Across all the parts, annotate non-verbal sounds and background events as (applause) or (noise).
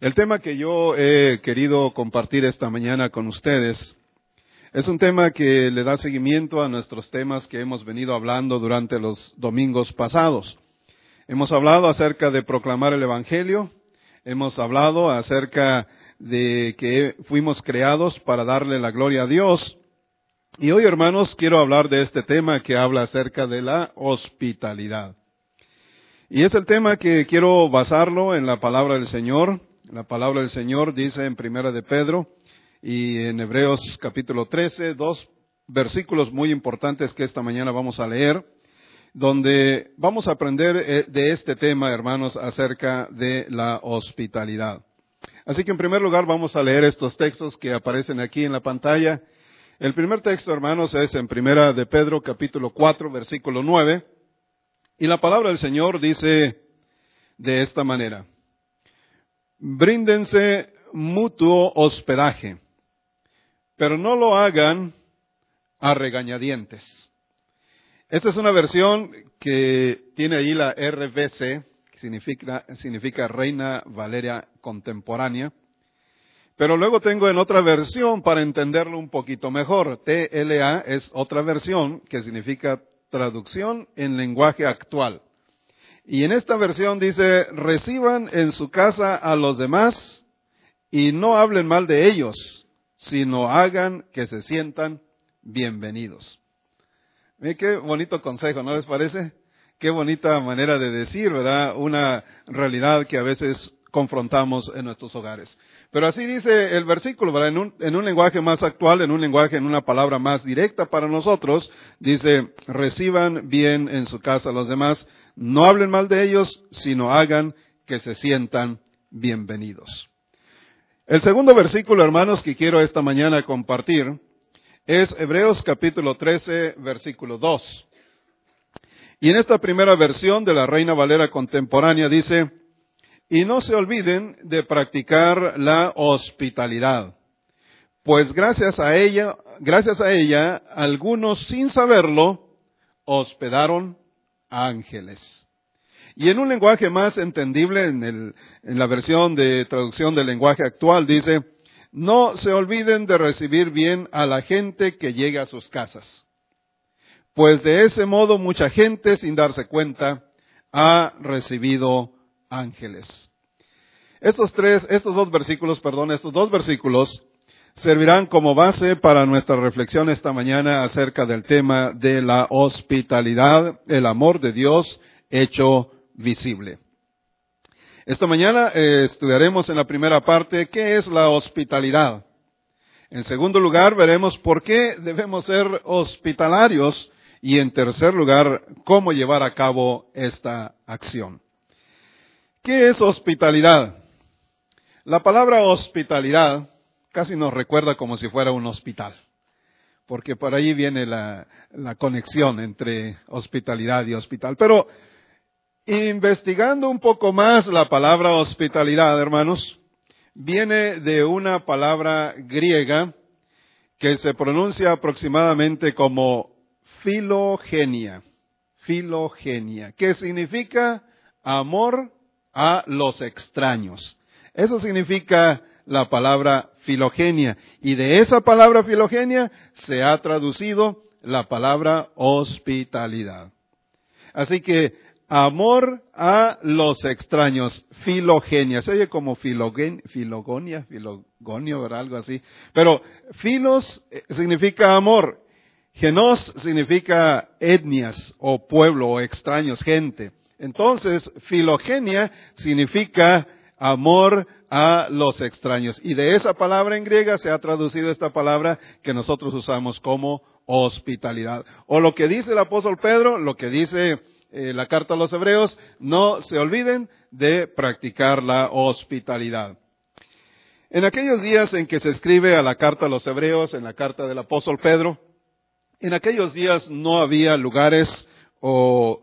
El tema que yo he querido compartir esta mañana con ustedes es un tema que le da seguimiento a nuestros temas que hemos venido hablando durante los domingos pasados. Hemos hablado acerca de proclamar el Evangelio, hemos hablado acerca de que fuimos creados para darle la gloria a Dios. Y hoy, hermanos, quiero hablar de este tema que habla acerca de la hospitalidad. Y es el tema que quiero basarlo en la palabra del Señor. La palabra del Señor dice en Primera de Pedro y en Hebreos capítulo 13, dos versículos muy importantes que esta mañana vamos a leer, donde vamos a aprender eh, de este tema, hermanos, acerca de la hospitalidad. Así que en primer lugar vamos a leer estos textos que aparecen aquí en la pantalla. El primer texto, hermanos, es en Primera de Pedro capítulo 4, versículo 9. Y la palabra del Señor dice de esta manera bríndense mutuo hospedaje, pero no lo hagan a regañadientes. Esta es una versión que tiene ahí la RVC, que significa, significa Reina Valeria Contemporánea. Pero luego tengo en otra versión para entenderlo un poquito mejor. TLA es otra versión que significa traducción en lenguaje actual. Y en esta versión dice, reciban en su casa a los demás y no hablen mal de ellos, sino hagan que se sientan bienvenidos. Mire qué bonito consejo, ¿no les parece? Qué bonita manera de decir, ¿verdad? Una realidad que a veces confrontamos en nuestros hogares. Pero así dice el versículo, ¿verdad? En un, en un, lenguaje más actual, en un lenguaje, en una palabra más directa para nosotros, dice, reciban bien en su casa a los demás no hablen mal de ellos, sino hagan que se sientan bienvenidos. El segundo versículo, hermanos, que quiero esta mañana compartir es Hebreos capítulo 13, versículo 2. Y en esta primera versión de la Reina Valera contemporánea dice, y no se olviden de practicar la hospitalidad, pues gracias a ella, gracias a ella, algunos sin saberlo hospedaron ángeles. Y en un lenguaje más entendible, en, el, en la versión de traducción del lenguaje actual, dice, no se olviden de recibir bien a la gente que llega a sus casas, pues de ese modo mucha gente, sin darse cuenta, ha recibido ángeles. Estos tres, estos dos versículos, perdón, estos dos versículos servirán como base para nuestra reflexión esta mañana acerca del tema de la hospitalidad, el amor de Dios hecho visible. Esta mañana eh, estudiaremos en la primera parte qué es la hospitalidad. En segundo lugar, veremos por qué debemos ser hospitalarios y en tercer lugar, cómo llevar a cabo esta acción. ¿Qué es hospitalidad? La palabra hospitalidad casi nos recuerda como si fuera un hospital, porque por ahí viene la, conexión entre hospitalidad y hospital. Pero investigando un poco más la palabra hospitalidad, hermanos, viene de una palabra griega que se pronuncia aproximadamente como filogenia, filogenia, que significa amor a los extraños. Eso significa la palabra filogenia. Y de esa palabra filogenia se ha traducido la palabra hospitalidad. Así que amor a los extraños, filogenia. Se oye como filogen, filogonia, filogonio, o algo así. Pero filos eh, significa amor. Genos significa etnias o pueblo o extraños, gente. Entonces, filogenia significa amor a los extraños. Y de esa palabra en griega se ha traducido esta palabra que nosotros usamos como hospitalidad. O lo que dice el apóstol Pedro, lo que dice eh, la carta a los hebreos, no se olviden de practicar la hospitalidad. En aquellos días en que se escribe a la carta a los hebreos, en la carta del apóstol Pedro, en aquellos días no había lugares o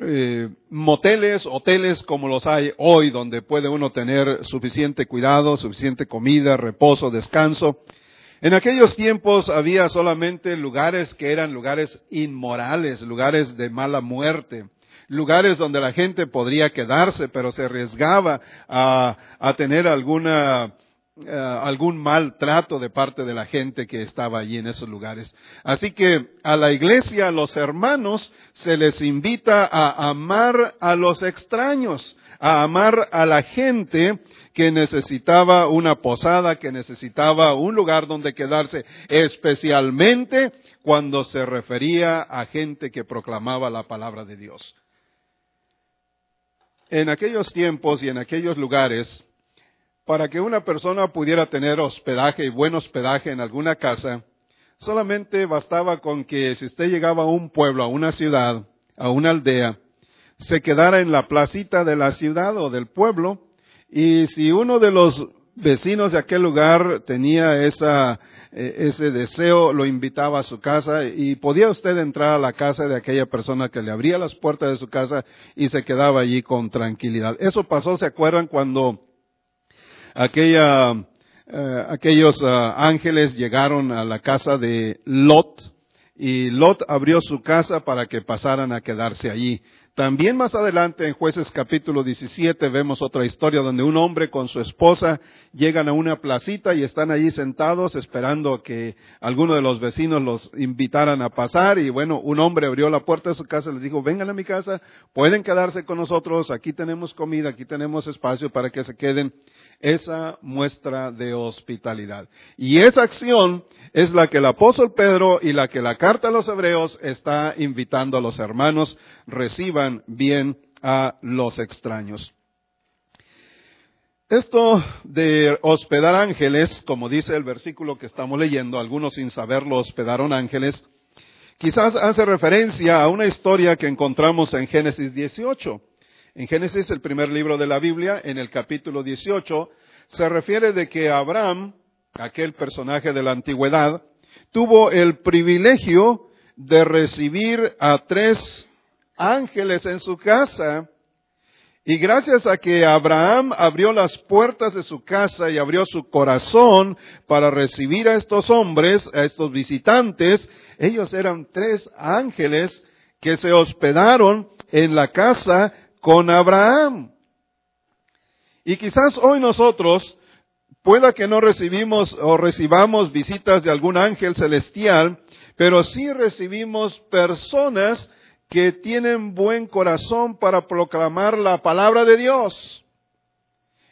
eh, moteles, hoteles como los hay hoy, donde puede uno tener suficiente cuidado, suficiente comida, reposo, descanso. En aquellos tiempos había solamente lugares que eran lugares inmorales, lugares de mala muerte, lugares donde la gente podría quedarse, pero se arriesgaba a, a tener alguna eh, algún maltrato de parte de la gente que estaba allí en esos lugares. Así que a la iglesia, a los hermanos, se les invita a amar a los extraños, a amar a la gente que necesitaba una posada, que necesitaba un lugar donde quedarse, especialmente cuando se refería a gente que proclamaba la palabra de Dios. En aquellos tiempos y en aquellos lugares, para que una persona pudiera tener hospedaje y buen hospedaje en alguna casa, solamente bastaba con que si usted llegaba a un pueblo, a una ciudad, a una aldea, se quedara en la placita de la ciudad o del pueblo, y si uno de los vecinos de aquel lugar tenía esa, eh, ese deseo, lo invitaba a su casa y podía usted entrar a la casa de aquella persona que le abría las puertas de su casa y se quedaba allí con tranquilidad. Eso pasó, ¿se acuerdan cuando aquella, eh, aquellos ah, ángeles llegaron a la casa de Lot y Lot abrió su casa para que pasaran a quedarse allí. También más adelante en jueces capítulo 17 vemos otra historia donde un hombre con su esposa llegan a una placita y están allí sentados esperando que alguno de los vecinos los invitaran a pasar y bueno, un hombre abrió la puerta de su casa y les dijo, vengan a mi casa, pueden quedarse con nosotros, aquí tenemos comida, aquí tenemos espacio para que se queden. Esa muestra de hospitalidad. Y esa acción es la que el apóstol Pedro y la que la carta a los hebreos está invitando a los hermanos reciban bien a los extraños. Esto de hospedar ángeles, como dice el versículo que estamos leyendo, algunos sin saberlo hospedaron ángeles, quizás hace referencia a una historia que encontramos en Génesis 18. En Génesis, el primer libro de la Biblia, en el capítulo 18, se refiere de que Abraham aquel personaje de la antigüedad, tuvo el privilegio de recibir a tres ángeles en su casa. Y gracias a que Abraham abrió las puertas de su casa y abrió su corazón para recibir a estos hombres, a estos visitantes, ellos eran tres ángeles que se hospedaron en la casa con Abraham. Y quizás hoy nosotros Pueda que no recibimos o recibamos visitas de algún ángel celestial, pero sí recibimos personas que tienen buen corazón para proclamar la palabra de Dios.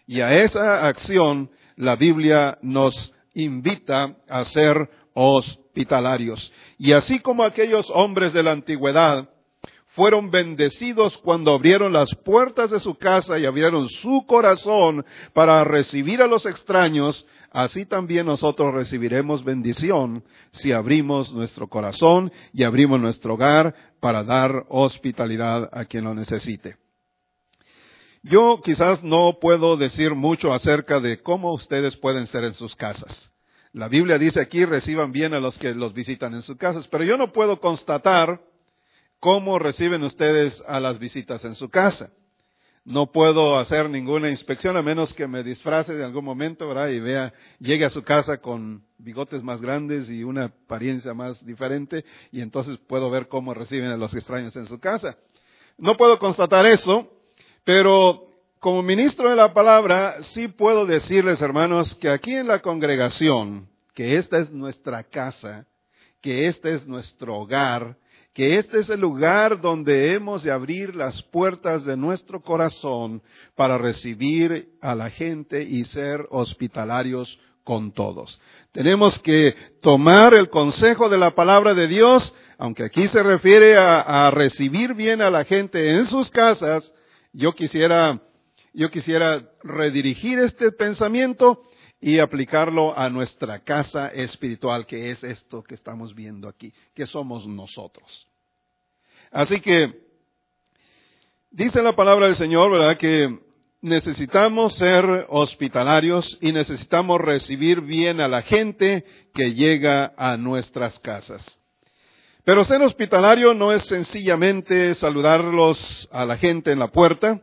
Y a esa acción la Biblia nos invita a ser hospitalarios. Y así como aquellos hombres de la antigüedad fueron bendecidos cuando abrieron las puertas de su casa y abrieron su corazón para recibir a los extraños, así también nosotros recibiremos bendición si abrimos nuestro corazón y abrimos nuestro hogar para dar hospitalidad a quien lo necesite. Yo quizás no puedo decir mucho acerca de cómo ustedes pueden ser en sus casas. La Biblia dice aquí reciban bien a los que los visitan en sus casas, pero yo no puedo constatar ¿Cómo reciben ustedes a las visitas en su casa? No puedo hacer ninguna inspección a menos que me disfrace de algún momento, ¿verdad? Y vea, llegue a su casa con bigotes más grandes y una apariencia más diferente, y entonces puedo ver cómo reciben a los extraños en su casa. No puedo constatar eso, pero como ministro de la palabra, sí puedo decirles, hermanos, que aquí en la congregación, que esta es nuestra casa, que este es nuestro hogar, que este es el lugar donde hemos de abrir las puertas de nuestro corazón para recibir a la gente y ser hospitalarios con todos. Tenemos que tomar el consejo de la palabra de Dios, aunque aquí se refiere a, recibir bien a la gente en sus casas, yo quisiera, yo quisiera redirigir este pensamiento y aplicarlo a nuestra casa espiritual, que es esto que estamos viendo aquí, que somos nosotros. Así que dice la palabra del Señor, ¿verdad? Que necesitamos ser hospitalarios y necesitamos recibir bien a la gente que llega a nuestras casas. Pero ser hospitalario no es sencillamente saludarlos a la gente en la puerta,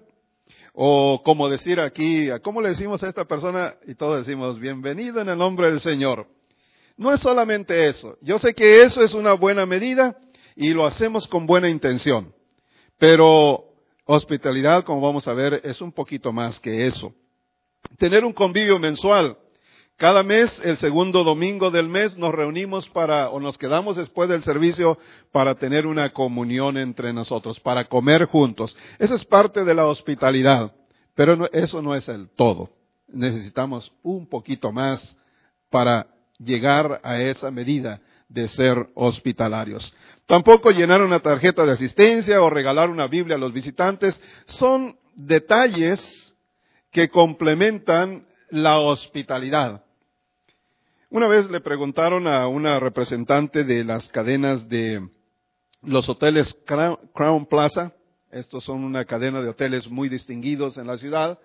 o como decir aquí, ¿cómo le decimos a esta persona? Y todos decimos, bienvenido en el nombre del Señor. No es solamente eso. Yo sé que eso es una buena medida y lo hacemos con buena intención. Pero hospitalidad, como vamos a ver, es un poquito más que eso. Tener un convivio mensual. Cada mes, el segundo domingo del mes, nos reunimos para, o nos quedamos después del servicio para tener una comunión entre nosotros, para comer juntos. Eso es parte de la hospitalidad, pero eso no es el todo. Necesitamos un poquito más para llegar a esa medida de ser hospitalarios. Tampoco llenar una tarjeta de asistencia o regalar una Biblia a los visitantes son detalles que complementan la hospitalidad. Una vez le preguntaron a una representante de las cadenas de los hoteles Crown Plaza, estos son una cadena de hoteles muy distinguidos en la ciudad,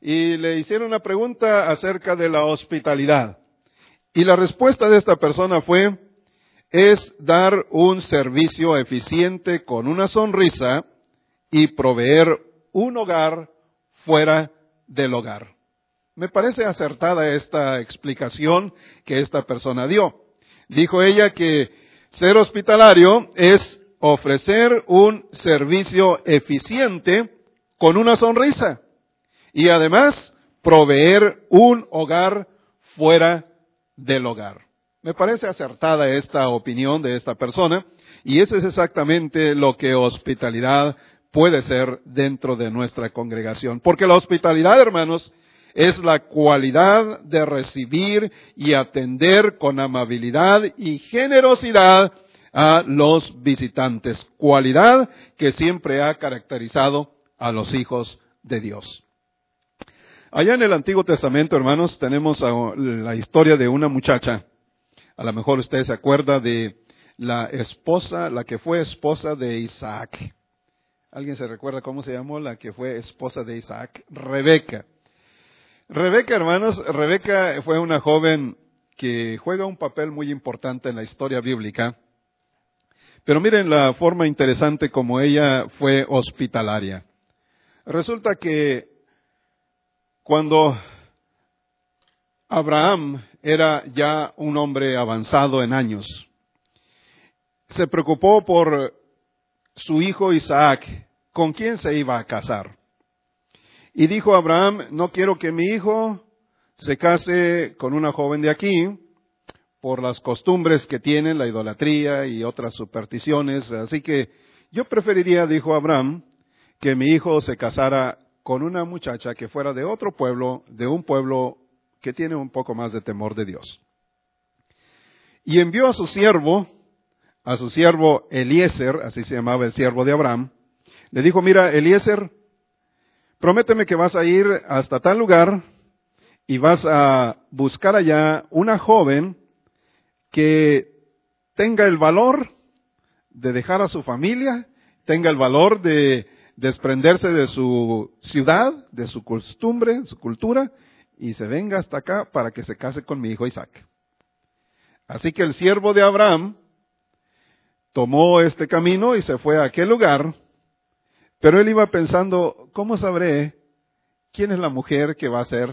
y le hicieron una pregunta acerca de la hospitalidad. Y la respuesta de esta persona fue, es dar un servicio eficiente con una sonrisa y proveer un hogar fuera del hogar. Me parece acertada esta explicación que esta persona dio. Dijo ella que ser hospitalario es ofrecer un servicio eficiente con una sonrisa y además proveer un hogar fuera del hogar. Me parece acertada esta opinión de esta persona y eso es exactamente lo que hospitalidad puede ser dentro de nuestra congregación. Porque la hospitalidad, hermanos, es la cualidad de recibir y atender con amabilidad y generosidad a los visitantes, cualidad que siempre ha caracterizado a los hijos de Dios. Allá en el Antiguo Testamento, hermanos, tenemos la historia de una muchacha a lo mejor usted se acuerda de la esposa, la que fue esposa de Isaac. ¿Alguien se recuerda cómo se llamó la que fue esposa de Isaac? Rebeca. Rebeca, hermanos, Rebeca fue una joven que juega un papel muy importante en la historia bíblica. Pero miren la forma interesante como ella fue hospitalaria. Resulta que cuando Abraham era ya un hombre avanzado en años. Se preocupó por su hijo Isaac, con quién se iba a casar. Y dijo Abraham, no quiero que mi hijo se case con una joven de aquí, por las costumbres que tienen, la idolatría y otras supersticiones. Así que yo preferiría, dijo Abraham, que mi hijo se casara con una muchacha que fuera de otro pueblo, de un pueblo que tiene un poco más de temor de Dios. Y envió a su siervo, a su siervo Eliezer, así se llamaba el siervo de Abraham, le dijo, mira, Eliezer, prométeme que vas a ir hasta tal lugar y vas a buscar allá una joven que tenga el valor de dejar a su familia, tenga el valor de desprenderse de su ciudad, de su costumbre, su cultura, y se venga hasta acá para que se case con mi hijo Isaac. Así que el siervo de Abraham tomó este camino y se fue a aquel lugar, pero él iba pensando, ¿cómo sabré quién es la mujer que va a ser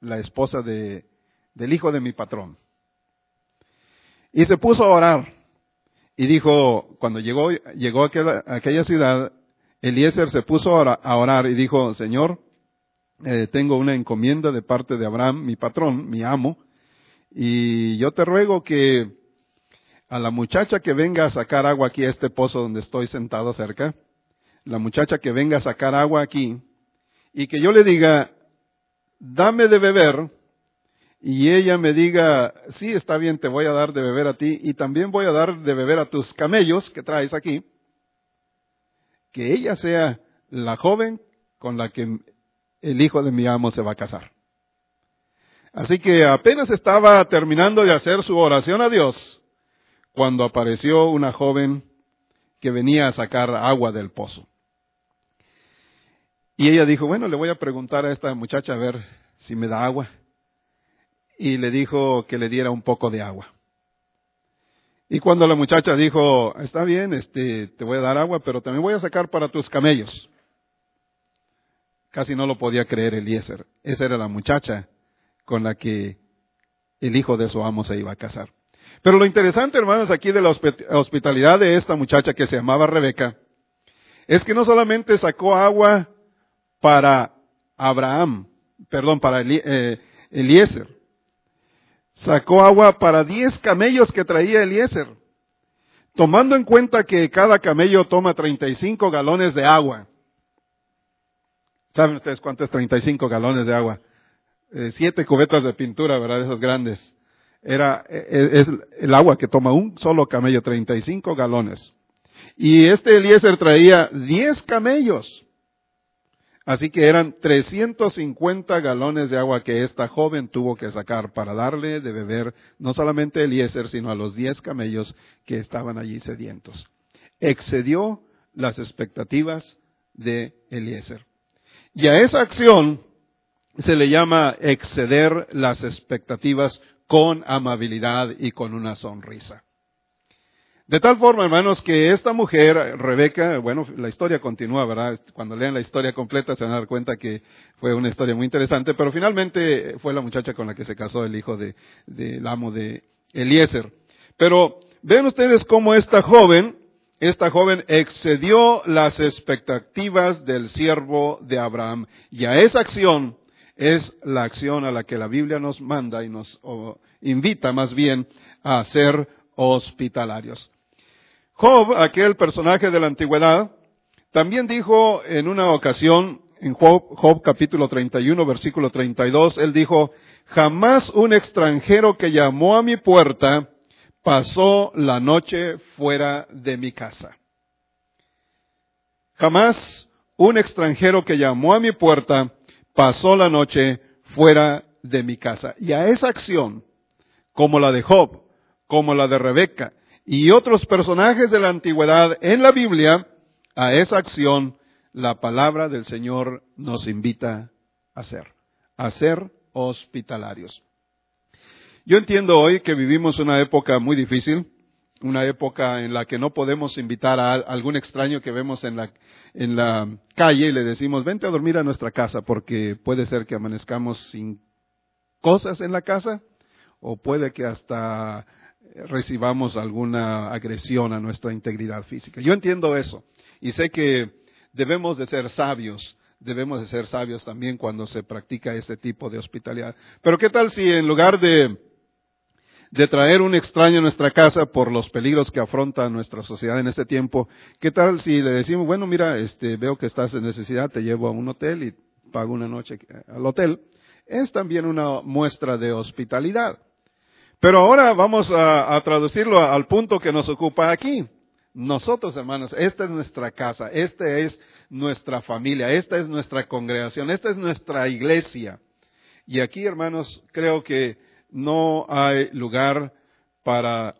la esposa de, del hijo de mi patrón? Y se puso a orar y dijo, cuando llegó, llegó a aquella, ciudad, Eliezer se puso a orar y dijo, Señor, eh, tengo una encomienda de parte de Abraham, mi patrón, mi amo, y yo te ruego que a la muchacha que venga a sacar agua aquí a este pozo donde estoy sentado cerca, la muchacha que venga a sacar agua aquí, y que yo le diga, dame de beber, y ella me diga, sí, está bien, te voy a dar de beber a ti, y también voy a dar de beber a tus camellos que traes aquí, que ella sea la joven con la que el hijo de mi amo se va a casar. Así que apenas estaba terminando de hacer su oración a Dios cuando apareció una joven que venía a sacar agua del pozo. Y ella dijo, bueno, le voy a preguntar a esta muchacha a ver si me da agua. Y le dijo que le diera un poco de agua. Y cuando la muchacha dijo, está bien, este, te voy a dar agua, pero también voy a sacar para tus camellos. Casi no lo podía creer Eliezer. Esa era la muchacha con la que el hijo de su amo se iba a casar. Pero lo interesante, hermanos, aquí de la hospitalidad de esta muchacha que se llamaba Rebeca, es que no solamente sacó agua para Abraham, perdón, para eh, Eliezer, sacó agua para diez camellos que traía Eliezer, tomando en cuenta que cada camello toma 35 galones de agua. ¿Saben ustedes cuánto es 35 galones de agua? Eh, siete cubetas de pintura, ¿verdad? Esas grandes. Era, e, e, es el agua que toma un solo camello, 35 galones. Y este Eliezer traía 10 camellos. Así que eran 350 galones de agua que esta joven tuvo que sacar para darle de beber no solamente a Eliezer, sino a los 10 camellos que estaban allí sedientos. Excedió las expectativas de Eliezer. Y a esa acción se le llama exceder las expectativas con amabilidad y con una sonrisa. De tal forma, hermanos, que esta mujer, Rebeca, bueno, la historia continúa, ¿verdad? Cuando lean la historia completa se van a dar cuenta que fue una historia muy interesante, pero finalmente fue la muchacha con la que se casó el hijo del de, amo de Eliezer. Pero ven ustedes cómo esta joven, esta joven excedió las expectativas del siervo de Abraham. Y a esa acción es la acción a la que la Biblia nos manda y nos invita más bien a ser hospitalarios. Job, aquel personaje de la antigüedad, también dijo en una ocasión, en Job, Job, capítulo 31, versículo 32, él dijo, jamás un extranjero que llamó a mi puerta pasó la noche fuera de mi casa. Jamás un extranjero que llamó a mi puerta pasó la noche fuera de mi casa. Y a esa acción, como la de Job, como la de Rebeca y otros personajes de la antigüedad en la Biblia, a esa acción la palabra del Señor nos invita a hacer, a ser hospitalarios. Yo entiendo hoy que vivimos una época muy difícil, una época en la que no podemos invitar a algún extraño que vemos en la, en la calle y le decimos, vente a dormir a nuestra casa porque puede ser que amanezcamos sin cosas en la casa o puede que hasta recibamos alguna agresión a nuestra integridad física. Yo entiendo eso y sé que debemos de ser sabios, debemos de ser sabios también cuando se practica este tipo de hospitalidad. Pero ¿qué tal si en lugar de, de traer un extraño a nuestra casa por los peligros que afronta nuestra sociedad en este tiempo, qué tal si le decimos, bueno, mira, este, veo que estás en necesidad, te llevo a un hotel y pago una noche al hotel? Es también una muestra de hospitalidad. Pero ahora vamos a, traducirlo al punto que nos ocupa aquí. Nosotros, hermanos, esta es nuestra casa, esta es nuestra familia, esta es nuestra congregación, esta es nuestra iglesia. Y aquí, hermanos, creo que no hay lugar para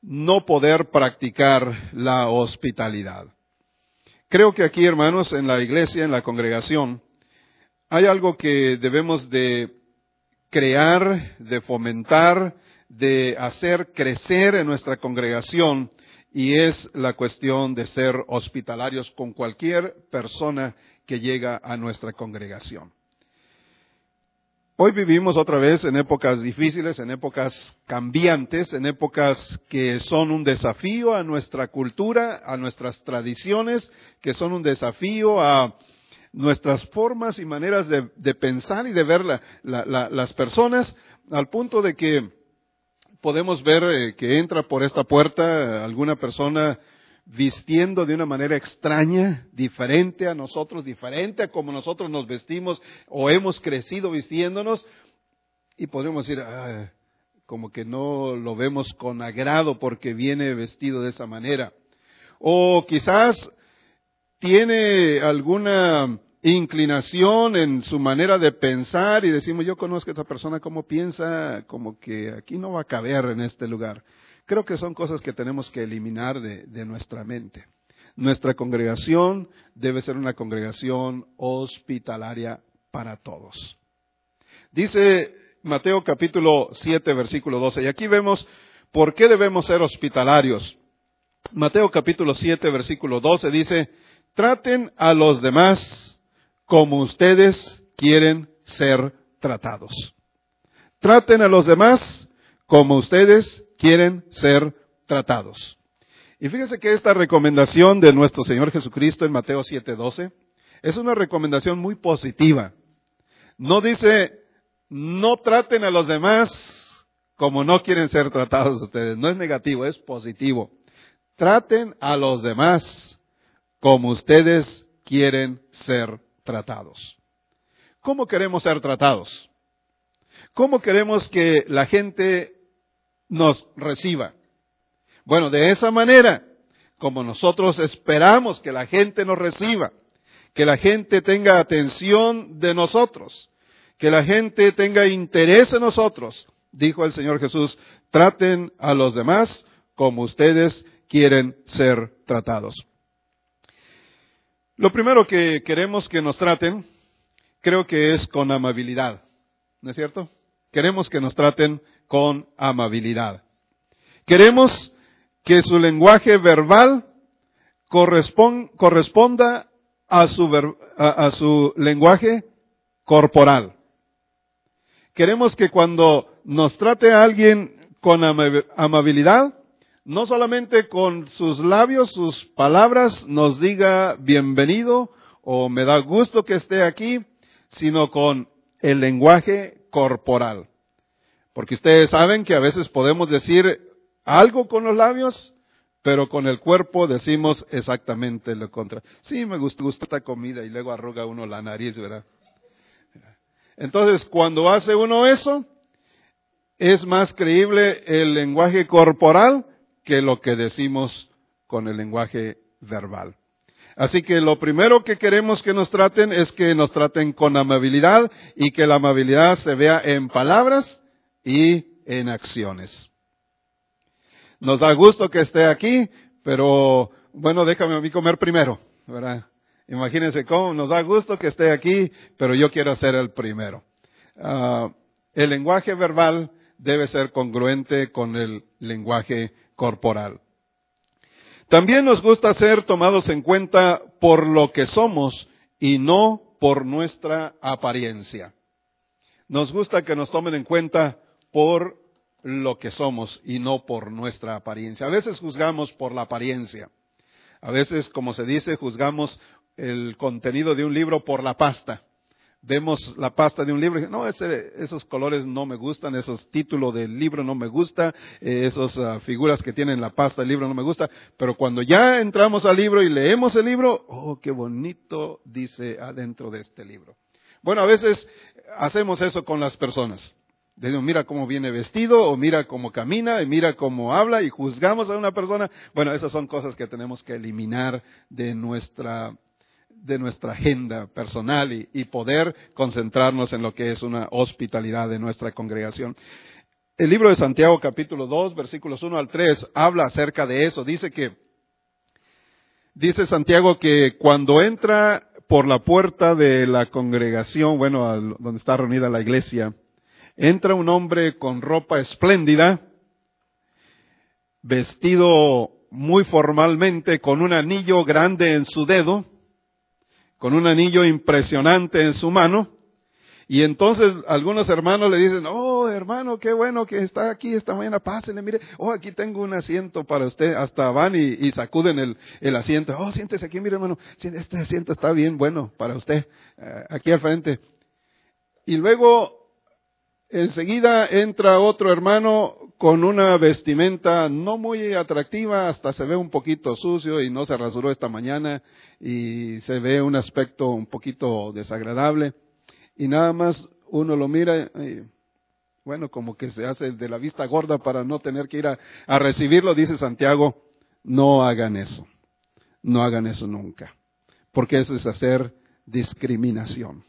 no poder practicar la hospitalidad. Creo que aquí, hermanos, en la iglesia, en la congregación, hay algo que debemos de crear, de fomentar, de hacer crecer en nuestra congregación y es la cuestión de ser hospitalarios con cualquier persona que llega a nuestra congregación. Hoy vivimos otra vez en épocas difíciles, en épocas cambiantes, en épocas que son un desafío a nuestra cultura, a nuestras tradiciones, que son un desafío a nuestras formas y maneras de, pensar y de ver las personas, al punto de que podemos ver eh, que entra por esta puerta alguna persona vistiendo de una manera extraña, diferente a nosotros, diferente a como nosotros nos vestimos o hemos crecido vistiéndonos, y podemos decir, ah, como que no lo vemos con agrado porque viene vestido de esa manera. O quizás tiene alguna inclinación en su manera de pensar y decimos, yo conozco a esa persona como piensa, como que aquí no va a caber en este lugar. Creo que son cosas que tenemos que eliminar de, de nuestra mente. Nuestra congregación debe ser una congregación hospitalaria para todos. Dice Mateo capítulo 7, versículo 12, y aquí vemos por qué debemos ser hospitalarios. Mateo capítulo 7, versículo 12 dice, traten a los demás como ustedes quieren ser tratados. Traten a los demás como ustedes quieren ser tratados. Y fíjense que esta recomendación de nuestro Señor Jesucristo en Mateo 7:12 es una recomendación muy positiva. No dice, no traten a los demás como no quieren ser tratados ustedes. No es negativo, es positivo. Traten a los demás como ustedes quieren ser tratados. ¿Cómo queremos ser tratados? ¿Cómo queremos que la gente nos reciba? Bueno, de esa manera, como nosotros esperamos que la gente nos reciba, que la gente tenga atención de nosotros, que la gente tenga interés en nosotros, dijo el Señor Jesús, traten a los demás como ustedes quieren ser tratados. Lo primero que queremos que nos traten, creo que es con amabilidad, ¿no es cierto? Queremos que nos traten con amabilidad. Queremos que su lenguaje verbal corresponda a su, a su lenguaje corporal. Queremos que cuando nos trate alguien con amabilidad, no solamente con sus labios, sus palabras, nos diga bienvenido o me da gusto que esté aquí, sino con el lenguaje corporal. Porque ustedes saben que a veces podemos decir algo con los labios, pero con el cuerpo decimos exactamente lo contrario. Sí, me gusta, esta comida y luego arruga uno la nariz, ¿verdad? Entonces, cuando hace uno eso, es más creíble el lenguaje corporal que lo que decimos con el lenguaje verbal. Así que lo primero que queremos que nos traten es que nos traten con amabilidad y que la amabilidad se vea en palabras y en acciones. Nos da gusto que esté aquí, pero bueno, déjame a mí comer primero, ¿verdad? Imagínense cómo nos da gusto que esté aquí, pero yo quiero ser el primero. Ah, el lenguaje verbal debe ser congruente con el lenguaje corporal. También nos gusta ser tomados en cuenta por lo que somos y no por nuestra apariencia. Nos gusta que nos tomen en cuenta por lo que somos y no por nuestra apariencia. A veces juzgamos por la apariencia. A veces, como se dice, juzgamos el contenido de un libro por la pasta. Vemos la pasta de un libro y no, esos colores no me gustan, esos títulos del libro no me gusta, eh, esas ah, figuras que tienen la pasta del libro no me gusta, pero cuando ya entramos al libro y leemos el libro, oh, qué bonito dice adentro de este libro. Bueno, a veces hacemos eso con las personas. Decimos, mira cómo viene vestido, o mira cómo camina, y mira cómo habla, y juzgamos a una persona. Bueno, esas son cosas que tenemos que eliminar de nuestra, de nuestra agenda personal y, poder concentrarnos en lo que es una hospitalidad de nuestra congregación. El libro de Santiago capítulo 2, versículos 1 al 3, habla acerca de eso. Dice que, dice Santiago que cuando entra por la puerta de la congregación, bueno, donde está reunida la iglesia, entra un hombre con ropa espléndida, vestido muy formalmente, con un anillo grande en su dedo, con un anillo impresionante en su mano, y entonces algunos hermanos le dicen, oh hermano, qué bueno que está aquí esta mañana, pásenle, mire, oh aquí tengo un asiento para usted, hasta van y, sacuden el, el, asiento, oh siéntese aquí, mire hermano, este asiento está bien bueno para usted, eh, aquí al frente. Y luego Enseguida entra otro hermano con una vestimenta no muy atractiva, hasta se ve un poquito sucio y no se rasuró esta mañana y se ve un aspecto un poquito desagradable. Y nada más uno lo mira y, bueno, como que se hace de la vista gorda para no tener que ir a, a recibirlo, dice Santiago, no hagan eso, no hagan eso nunca, porque eso es hacer discriminación,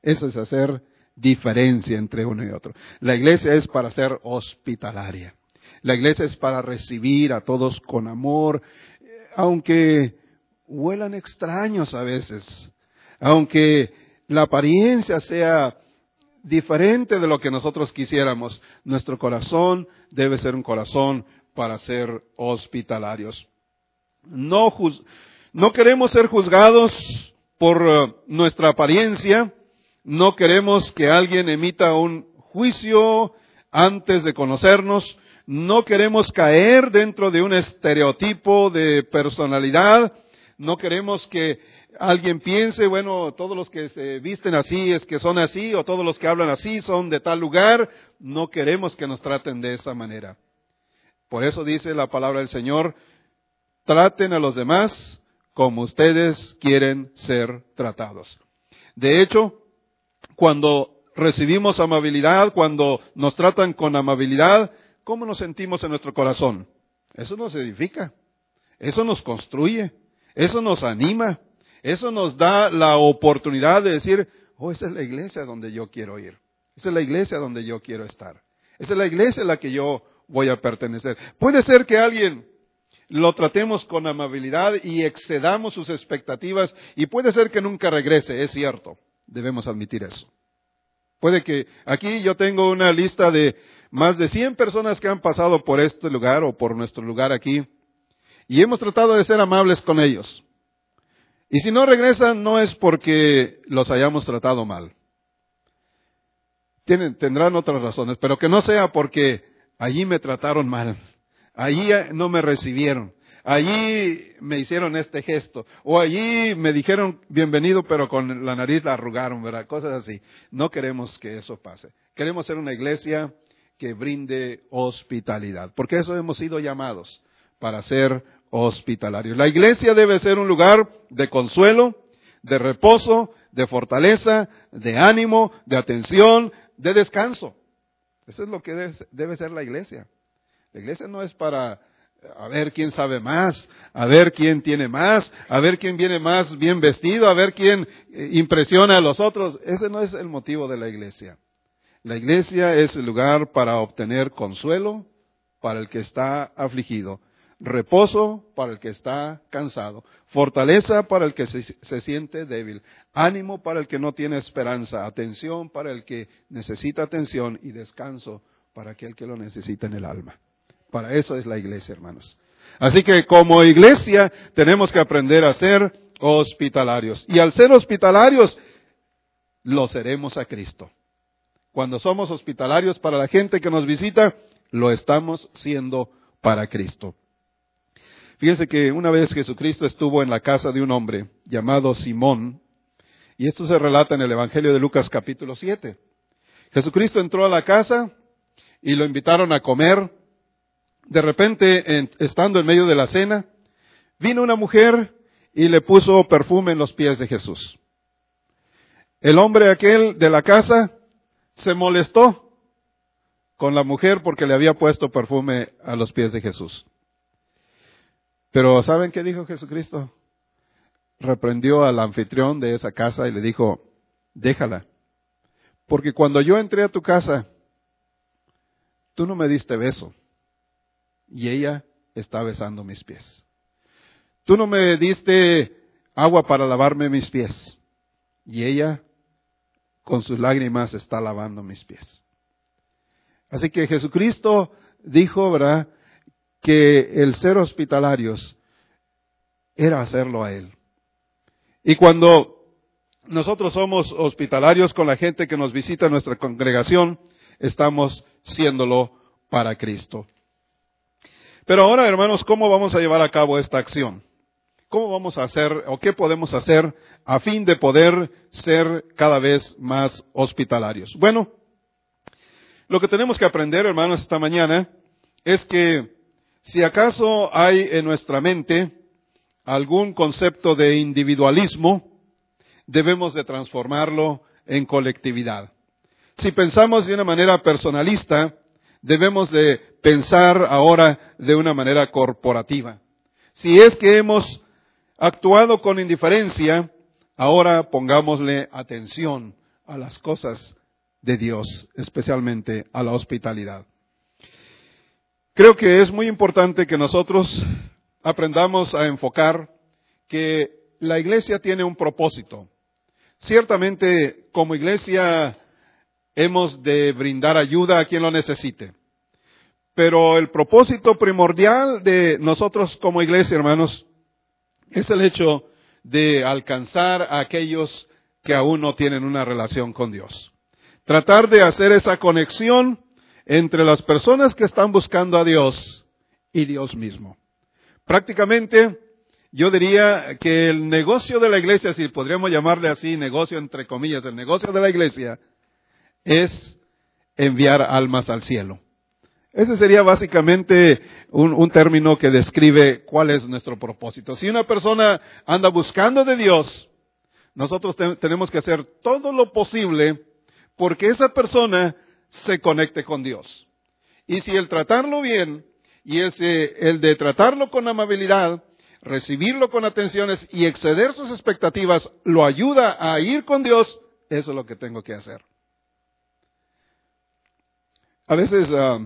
eso es hacer diferencia entre uno y otro. La iglesia es para ser hospitalaria. La iglesia es para recibir a todos con amor, aunque huelan extraños a veces, aunque la apariencia sea diferente de lo que nosotros quisiéramos, nuestro corazón debe ser un corazón para ser hospitalarios. No, queremos ser juzgados por eh, nuestra apariencia, no queremos que alguien emita un juicio antes de conocernos. no queremos caer dentro de un estereotipo de personalidad, no queremos que alguien piense, bueno, todos los que se visten así es que son así, o todos los que hablan así son de tal lugar, no queremos que nos traten de esa manera. Por eso dice la palabra del Señor, traten a los demás como ustedes quieren ser tratados. De hecho, cuando recibimos amabilidad, cuando nos tratan con amabilidad, ¿cómo nos sentimos en nuestro corazón? Eso nos edifica, eso nos construye, eso nos anima, eso nos da la oportunidad de decir, oh, esa es la iglesia donde yo quiero ir, esa es la iglesia donde yo quiero estar, esa es la iglesia a la que yo voy a pertenecer. Puede ser que alguien lo tratemos con amabilidad y excedamos sus expectativas y puede ser que nunca regrese, es cierto, debemos admitir eso. Puede que aquí yo tengo una lista de más de 100 personas que han pasado por este lugar o por nuestro lugar aquí y hemos tratado de ser amables con ellos. Y si no regresan no es porque los hayamos tratado mal. Tendrán otras razones, pero que no sea porque allí me trataron mal, allí no me recibieron, allí me hicieron este gesto, o allí me dijeron bienvenido, pero con la nariz la arrugaron, ¿verdad? Cosas así. No queremos que eso pase. Queremos ser una iglesia que brinde hospitalidad, porque eso hemos sido llamados para ser hospitalarios. La iglesia debe ser un lugar de consuelo, de reposo, de fortaleza, de ánimo, de atención, de descanso. Eso es lo que debe, ser la iglesia. La iglesia no es para a ver quién sabe más, a ver quién tiene más, a ver quién viene más bien vestido, a ver quién eh, impresiona a los otros. Ese no es el motivo de la iglesia. La iglesia es el lugar para obtener consuelo para el que está afligido, reposo para el que está cansado, fortaleza para el que se, siente débil, ánimo para el que no tiene esperanza, atención para el que necesita atención y descanso para aquel que lo necesita en el alma. Para eso es la iglesia, hermanos. Así que como iglesia tenemos que aprender a ser hospitalarios. Y al ser hospitalarios, lo seremos a Cristo. Cuando somos hospitalarios para la gente que nos visita, lo estamos siendo para Cristo. Fíjense que una vez Jesucristo estuvo en la casa de un hombre llamado Simón, y esto se relata en el Evangelio de Lucas capítulo 7. Jesucristo entró a la casa y lo invitaron a comer. De repente, estando en medio de la cena, vino una mujer y le puso perfume en los pies de Jesús. El hombre aquel de la casa se molestó con la mujer porque le había puesto perfume a los pies de Jesús. Pero ¿saben qué dijo Jesucristo? Reprendió al anfitrión de esa casa y le dijo, déjala, porque cuando yo entré a tu casa, tú no me diste beso y ella está besando mis pies. Tú no me diste agua para lavarme mis pies y ella con sus lágrimas está lavando mis pies. Así que Jesucristo dijo, ¿verdad?, que el ser hospitalarios era hacerlo a Él. Y cuando nosotros somos hospitalarios con la gente que nos visita en nuestra congregación, estamos siéndolo para Cristo. Pero ahora, hermanos, ¿cómo vamos a llevar a cabo esta acción? ¿Cómo vamos a hacer o qué podemos hacer a fin de poder ser cada vez más hospitalarios? Bueno, lo que tenemos que aprender, hermanos, esta mañana es que si acaso hay en nuestra mente algún concepto de individualismo, debemos de transformarlo en colectividad. Si pensamos de una manera personalista, debemos de pensar ahora de una manera corporativa. Si es que hemos actuado con indiferencia, ahora pongámosle atención a las cosas de Dios, especialmente a la hospitalidad. Creo que es muy importante que nosotros aprendamos a enfocar que la iglesia tiene un propósito. Ciertamente, como iglesia, hemos de brindar ayuda a quien lo necesite. Pero el propósito primordial de nosotros como iglesia, hermanos, es el hecho de alcanzar a aquellos que aún no tienen una relación con Dios. Tratar de hacer esa conexión entre las personas que están buscando a Dios y Dios mismo. Prácticamente, yo diría que el negocio de la iglesia, si podríamos llamarle así, negocio entre comillas, el negocio de la iglesia es enviar almas al cielo. Ese sería básicamente un, término que describe cuál es nuestro propósito. Si una persona anda buscando de Dios, nosotros tenemos que hacer todo lo posible porque esa persona se conecte con Dios. Y si el tratarlo bien y ese, el de tratarlo con amabilidad, recibirlo con atenciones y exceder sus expectativas lo ayuda a ir con Dios, eso es lo que tengo que hacer. A veces ah,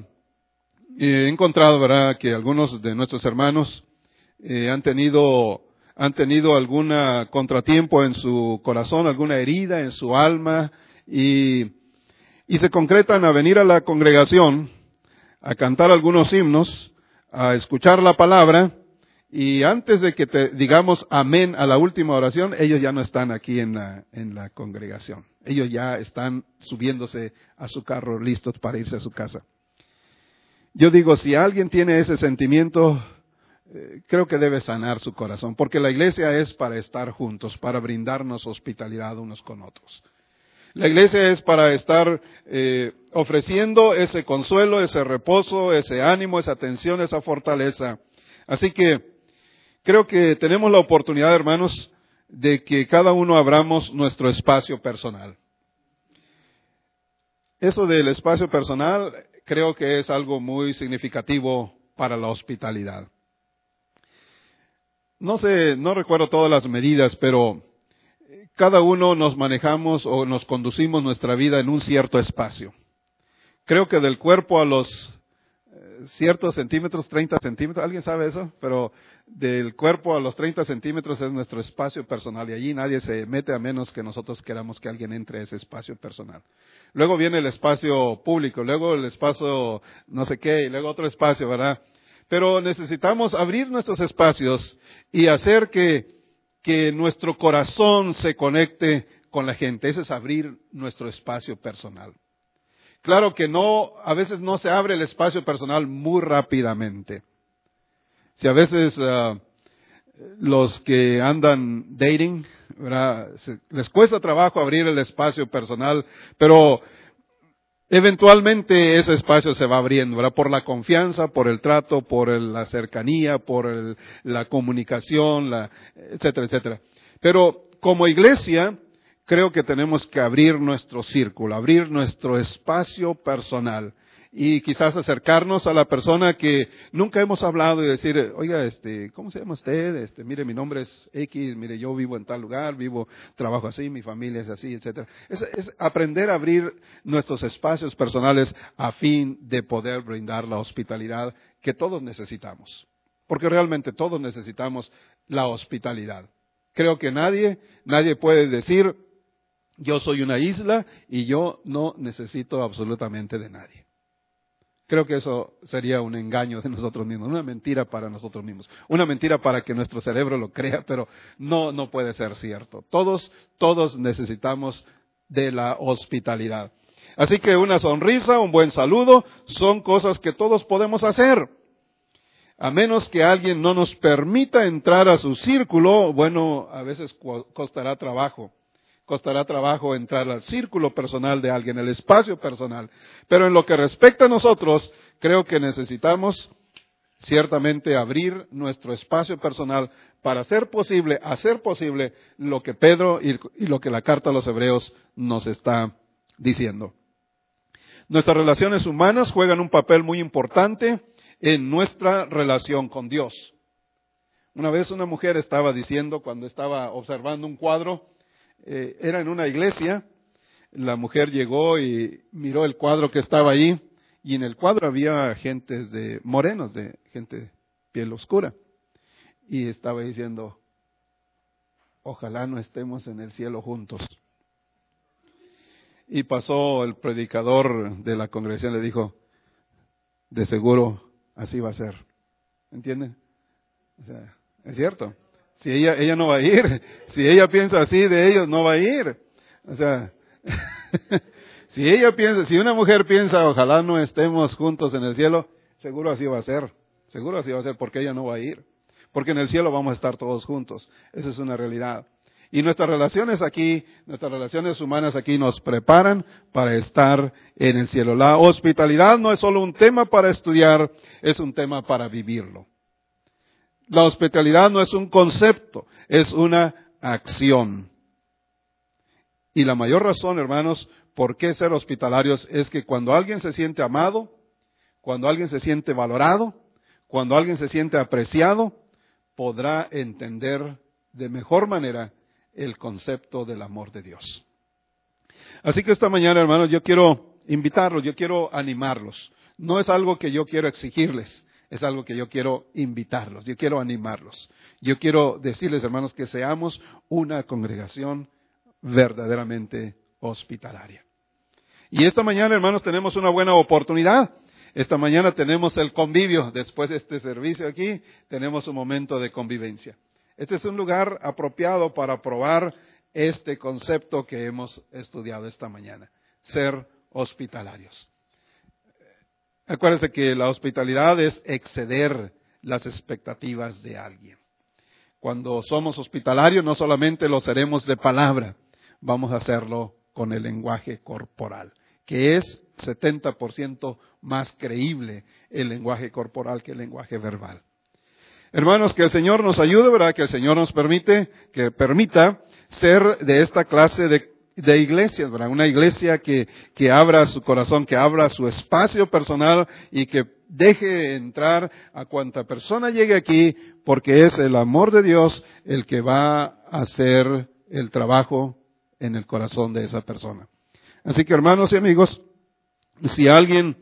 he encontrado, ¿verdad?, que algunos de nuestros hermanos eh, han tenido han tenido algún contratiempo en su corazón, alguna herida en su alma y, y se concretan a venir a la congregación, a cantar algunos himnos, a escuchar la palabra y antes de que te digamos amén a la última oración, ellos ya no están aquí en la, en la congregación. Ellos ya están subiéndose a su carro listos para irse a su casa. Yo digo, si alguien tiene ese sentimiento, eh, creo que debe sanar su corazón, porque la iglesia es para estar juntos, para brindarnos hospitalidad unos con otros. La iglesia es para estar eh, ofreciendo ese consuelo, ese reposo, ese ánimo, esa atención, esa fortaleza. Así que creo que tenemos la oportunidad, hermanos, de que cada uno abramos nuestro espacio personal. Eso del espacio personal creo que es algo muy significativo para la hospitalidad. No sé, no recuerdo todas las medidas, pero cada uno nos manejamos o nos conducimos nuestra vida en un cierto espacio. Creo que del cuerpo a los eh, ciertos centímetros, 30 centímetros, ¿alguien sabe eso? Pero del cuerpo a los 30 centímetros es nuestro espacio personal y allí nadie se mete a menos que nosotros queramos que alguien entre a ese espacio personal. Luego viene el espacio público, luego el espacio no sé qué, y luego otro espacio, ¿verdad? Pero necesitamos abrir nuestros espacios y hacer que, que nuestro corazón se conecte con la gente. Ese es abrir nuestro espacio personal. Claro que no, a veces no se abre el espacio personal muy rápidamente. Si a veces ah, los que andan dating, les cuesta trabajo abrir el espacio personal, pero eventualmente ese espacio se va abriendo. Por la confianza, por el trato, por la cercanía, por la comunicación, etcétera, etcétera. Pero como iglesia, creo que tenemos que abrir nuestro círculo, abrir nuestro espacio personal y quizás acercarnos a la persona que nunca hemos hablado y decir, oiga, este, ¿cómo se llama usted? Este, mire, mi nombre es X, mire, yo vivo en tal lugar, vivo, trabajo así, mi familia es así, etcétera. Es, es aprender a abrir nuestros espacios personales a fin de poder brindar la hospitalidad que todos necesitamos. Porque realmente todos necesitamos la hospitalidad. Creo que nadie, nadie puede decir, yo soy una isla y yo no necesito absolutamente de nadie. Creo que eso sería un engaño de nosotros mismos, una mentira para nosotros mismos, una mentira para que nuestro cerebro lo crea, pero no, no puede ser cierto. Todos, todos necesitamos de la hospitalidad. Así que una sonrisa, un buen saludo, son cosas que todos podemos hacer. A menos que alguien no nos permita entrar a su círculo, bueno, a veces costará trabajo costará trabajo entrar al círculo personal de alguien, el espacio personal. Pero en lo que respecta a nosotros, creo que necesitamos ciertamente abrir nuestro espacio personal para hacer posible, hacer posible lo que Pedro y, lo que la carta a los hebreos nos está diciendo. Nuestras relaciones humanas juegan un papel muy importante en nuestra relación con Dios. Una vez una mujer estaba diciendo, cuando estaba observando un cuadro, eh, era en una iglesia, la mujer llegó y miró el cuadro que estaba ahí, y en el cuadro había gentes de morenos, de gente de piel oscura. Y estaba diciendo, ojalá no estemos en el cielo juntos. Y pasó el predicador de la congregación, le dijo, de seguro así va a ser. ¿Entienden? O sea, es cierto. Si ella, ella no va a ir. (laughs) Si ella piensa así de ellos, no va a ir. O sea, (laughs) Si ella piensa, si una mujer piensa, ojalá no estemos juntos en el cielo, seguro así va a ser. Seguro así va a ser porque ella no va a ir. Porque en el cielo vamos a estar todos juntos. Esa es una realidad. Y nuestras relaciones aquí, nuestras relaciones humanas aquí nos preparan para estar en el cielo. La hospitalidad no es solo un tema para estudiar, es un tema para vivirlo. La hospitalidad no es un concepto, es una acción. Y la mayor razón, hermanos, por qué ser hospitalarios es que cuando alguien se siente amado, cuando alguien se siente valorado, cuando alguien se siente apreciado, podrá entender de mejor manera el concepto del amor de Dios. Así que esta mañana, hermanos, yo quiero invitarlos, yo quiero animarlos. No es algo que yo quiero exigirles, es algo que yo quiero invitarlos, yo quiero animarlos. Yo quiero decirles, hermanos, que seamos una congregación verdaderamente hospitalaria. Y esta mañana, hermanos, tenemos una buena oportunidad. Esta mañana tenemos el convivio, después de este servicio aquí, tenemos un momento de convivencia. Este es un lugar apropiado para probar este concepto que hemos estudiado esta mañana, ser hospitalarios. Acuérdense que la hospitalidad es exceder las expectativas de alguien. Cuando somos hospitalarios no solamente lo seremos de palabra, vamos a hacerlo con el lenguaje corporal, que es 70% más creíble el lenguaje corporal que el lenguaje verbal. Hermanos, que el Señor nos ayude, ¿verdad? Que el Señor nos permite, que permita ser de esta clase de, de iglesias, ¿verdad? Una iglesia que, que abra su corazón, que abra su espacio personal y que deje entrar a cuanta persona llegue aquí, porque es el amor de Dios el que va a hacer el trabajo en el corazón de esa persona. Así que hermanos y amigos, si alguien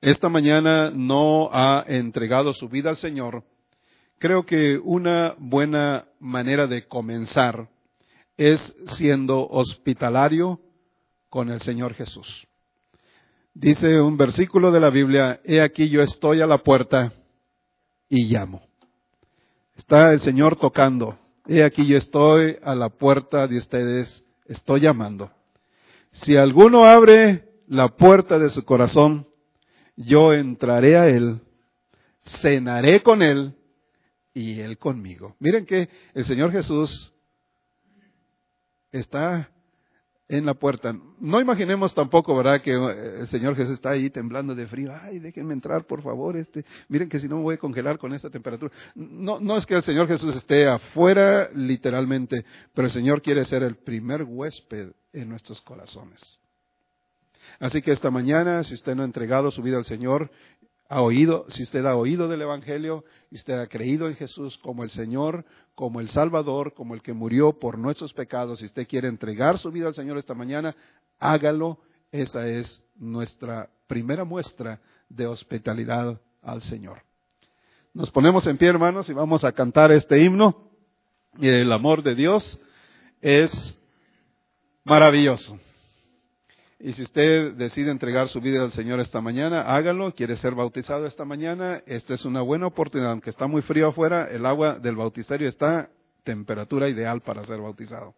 esta mañana no ha entregado su vida al Señor, Creo que una buena manera de comenzar es siendo hospitalario con el Señor Jesús. Dice un versículo de la Biblia, he aquí yo estoy a la puerta y llamo. Está el Señor tocando, he aquí yo estoy a la puerta de ustedes, estoy llamando. Si alguno abre la puerta de su corazón, yo entraré a él, cenaré con él y Él conmigo. Miren que el Señor Jesús está en la puerta. No imaginemos tampoco, ¿verdad?, que el Señor Jesús está ahí temblando de frío. Ay, déjenme entrar, por favor. Este, miren que si no me voy a congelar con esta temperatura. No, no es que el Señor Jesús esté afuera, literalmente, pero el Señor quiere ser el primer huésped en nuestros corazones. Así que esta mañana, si usted no ha entregado su vida al Señor, ha oído, si usted ha oído del Evangelio, y usted ha creído en Jesús como el Señor, como el Salvador, como el que murió por nuestros pecados, si usted quiere entregar su vida al Señor esta mañana, hágalo. Esa es nuestra primera muestra de hospitalidad al Señor. Nos ponemos en pie, hermanos, y vamos a cantar este himno. El amor de Dios es maravilloso. Y si usted decide entregar su vida al Señor esta mañana, hágalo. Quiere ser bautizado esta mañana, esta es una buena oportunidad. Aunque está muy frío afuera, el agua del bautisterio está temperatura ideal para ser bautizado.